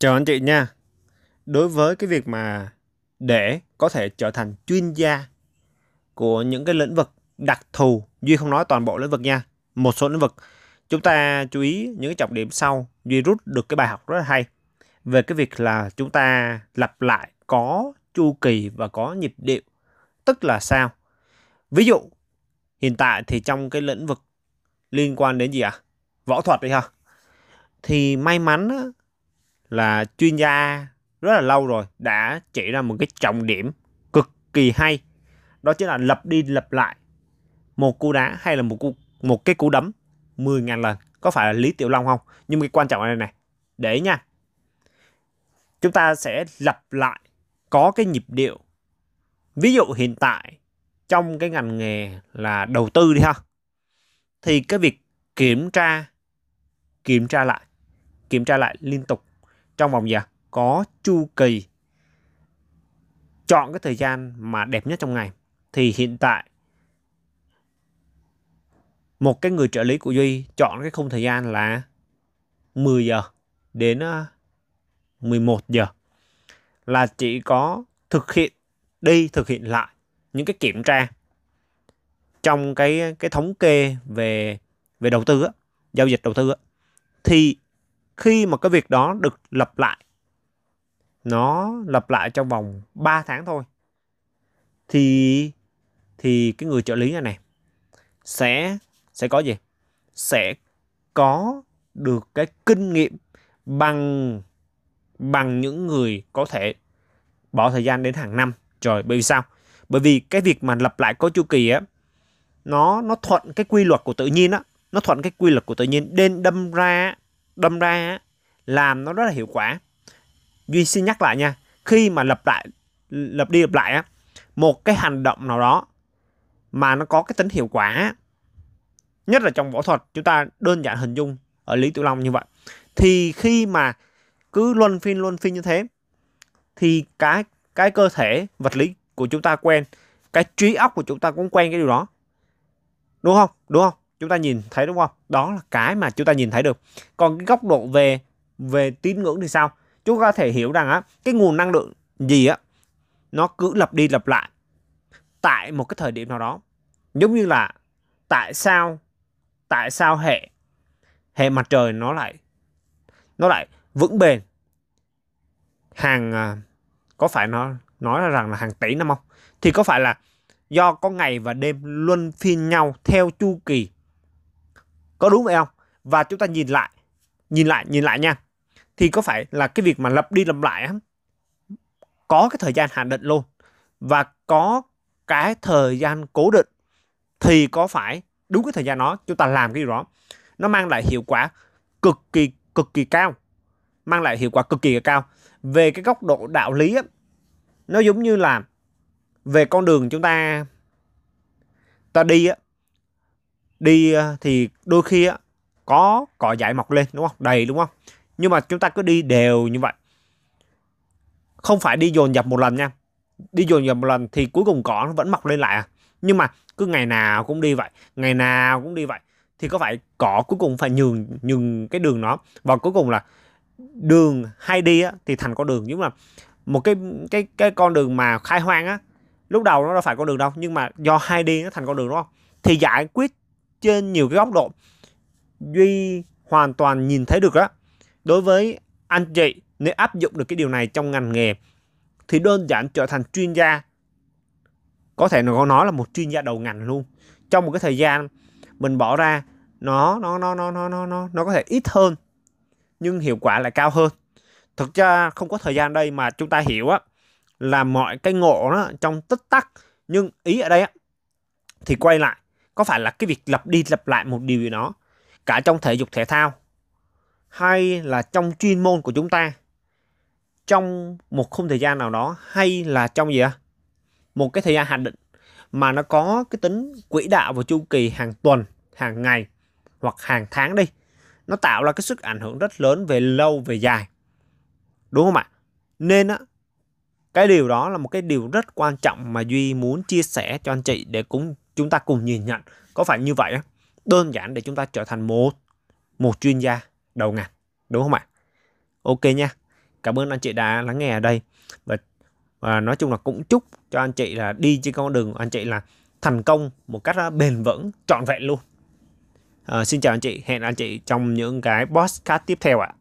Chào anh chị nha. Đối với cái việc mà để có thể trở thành chuyên gia của những cái lĩnh vực đặc thù, Duy không nói toàn bộ lĩnh vực nha. Một số lĩnh vực chúng ta chú ý những cái trọng điểm sau, Duy rút được cái bài học rất là hay về cái việc là chúng ta lặp lại có chu kỳ và có nhịp điệu. Tức là sao? Ví dụ hiện tại thì trong cái lĩnh vực liên quan đến gì ạ? À? Võ thuật đi ha. Thì may mắn là chuyên gia rất là lâu rồi đã chỉ ra một cái trọng điểm cực kỳ hay đó chính là lập đi lập lại một cú đá hay là một cú, một cái cú đấm 10.000 lần. Có phải là Lý Tiểu Long không? Nhưng cái quan trọng ở đây này để nha. Chúng ta sẽ lặp lại có cái nhịp điệu. Ví dụ hiện tại trong cái ngành nghề là đầu tư đi ha. Thì cái việc kiểm tra kiểm tra lại kiểm tra lại liên tục trong vòng gì có chu kỳ. Chọn cái thời gian mà đẹp nhất trong ngày. Thì hiện tại một cái người trợ lý của Duy chọn cái khung thời gian là 10 giờ đến ờ, 11 giờ. Là chỉ có thực hiện đi thực hiện lại những cái kiểm tra trong cái cái thống kê về về đầu tư á, giao dịch đầu tư á, thì khi mà cái việc đó được lặp lại, nó lặp lại trong vòng 3 tháng thôi, thì thì cái người trợ lý này này sẽ sẽ có gì? Sẽ có được cái kinh nghiệm bằng bằng những người có thể bỏ thời gian đến hàng năm. Rồi bởi vì sao? Bởi vì cái việc mà lặp lại có chu kỳ á, nó nó thuận cái quy luật của tự nhiên á, nó thuận cái quy luật của tự nhiên nên đâm ra đâm ra làm nó rất là hiệu quả. Duy xin nhắc lại nha, khi mà lặp lại lặp đi lặp lại á, một cái hành động nào đó mà nó có cái tính hiệu quả nhất là trong võ thuật, chúng ta đơn giản hình dung ở lý tiểu long như vậy. Thì khi mà cứ luân phiên luân phiên như thế, thì cái cái cơ thể vật lý của chúng ta quen, cái trí óc của chúng ta cũng quen cái điều đó. Đúng không? Đúng không? Chúng ta nhìn thấy đúng không? Đó là cái mà chúng ta nhìn thấy được. Còn cái góc độ về về tín ngưỡng thì sao? Chúng ta có thể hiểu rằng á, cái nguồn năng lượng gì á, nó cứ lặp đi lặp lại tại một cái thời điểm nào đó. Giống như là tại sao tại sao hệ hệ mặt trời nó lại nó lại vững bền? Hàng à, có phải nó nói là rằng là hàng tỷ năm không? Thì có phải là do có ngày và đêm luân phiên nhau theo chu kỳ có đúng vậy không? Và chúng ta nhìn lại nhìn lại nhìn lại nha. Thì có phải là cái việc mà lặp đi lặp lại á có cái thời gian hạn định luôn? Và có cái thời gian cố định thì có phải đúng cái thời gian đó chúng ta làm cái điều đó? Nó mang lại hiệu quả cực kỳ cực kỳ cao. Mang lại hiệu quả cực kỳ cao. Về cái góc độ đạo lý ấy, nó giống như là về con đường chúng ta ta đi á đi ờ, thì đôi khi á có cỏ dại mọc lên đúng không? Đầy đúng không? Nhưng mà chúng ta cứ đi đều như vậy. Không phải đi dồn dập một lần nha. Đi dồn dập một lần thì cuối cùng cỏ nó vẫn mọc lên lại à. Nhưng mà cứ ngày nào cũng đi vậy ngày nào cũng đi vậy thì có phải cỏ cuối cùng phải nhường nhường cái đường nó? Và cuối cùng là đường hay đi á, thì thành con đường. Nhưng mà một cái cái cái con đường mà khai hoang á lúc đầu nó đâu phải con đường đâu nhưng mà do hai đi nó thành con đường đúng không? Thì giải quyết trên nhiều cái góc độ duy hoàn toàn nhìn thấy được đó đối với anh chị, nếu áp dụng được cái điều này trong ngành nghề, thì đơn giản trở thành chuyên gia. Có thể nó nói là một chuyên gia đầu ngành luôn. Trong một cái thời gian, mình bỏ ra, nó nó nó nó nó nó nó nó có thể ít hơn, nhưng hiệu quả lại cao hơn. Thực ra không có thời gian đây mà chúng ta hiểu á, là mọi cái ngộ nó trong tích tắc, nhưng ý ở đây á, thì quay lại có phải là cái việc lặp đi lặp lại một điều gì đó, cả trong thể dục, thể thao, hay là trong chuyên môn của chúng ta, trong một khung thời gian nào đó, hay là trong gì ạ? Một cái thời gian hạn định mà nó có cái tính quỹ đạo và chu kỳ hàng tuần, hàng ngày hoặc hàng tháng đi, nó tạo ra cái sức ảnh hưởng rất lớn về lâu, về dài. Đúng không ạ? Nên á, cái điều đó là một cái điều rất quan trọng mà duy muốn chia sẻ cho anh chị để cũng chúng ta cùng nhìn nhận. Có phải như vậy á? Đơn giản để chúng ta trở thành một một chuyên gia đầu ngành đúng không ạ? Ok nha. Cảm ơn anh chị đã lắng nghe ở đây. Và và nói chung là cũng chúc cho anh chị là đi trên con đường anh chị là thành công một cách à, bền vững trọn vẹn luôn. À, xin chào anh chị. Hẹn anh chị trong những cái podcast tiếp theo ạ.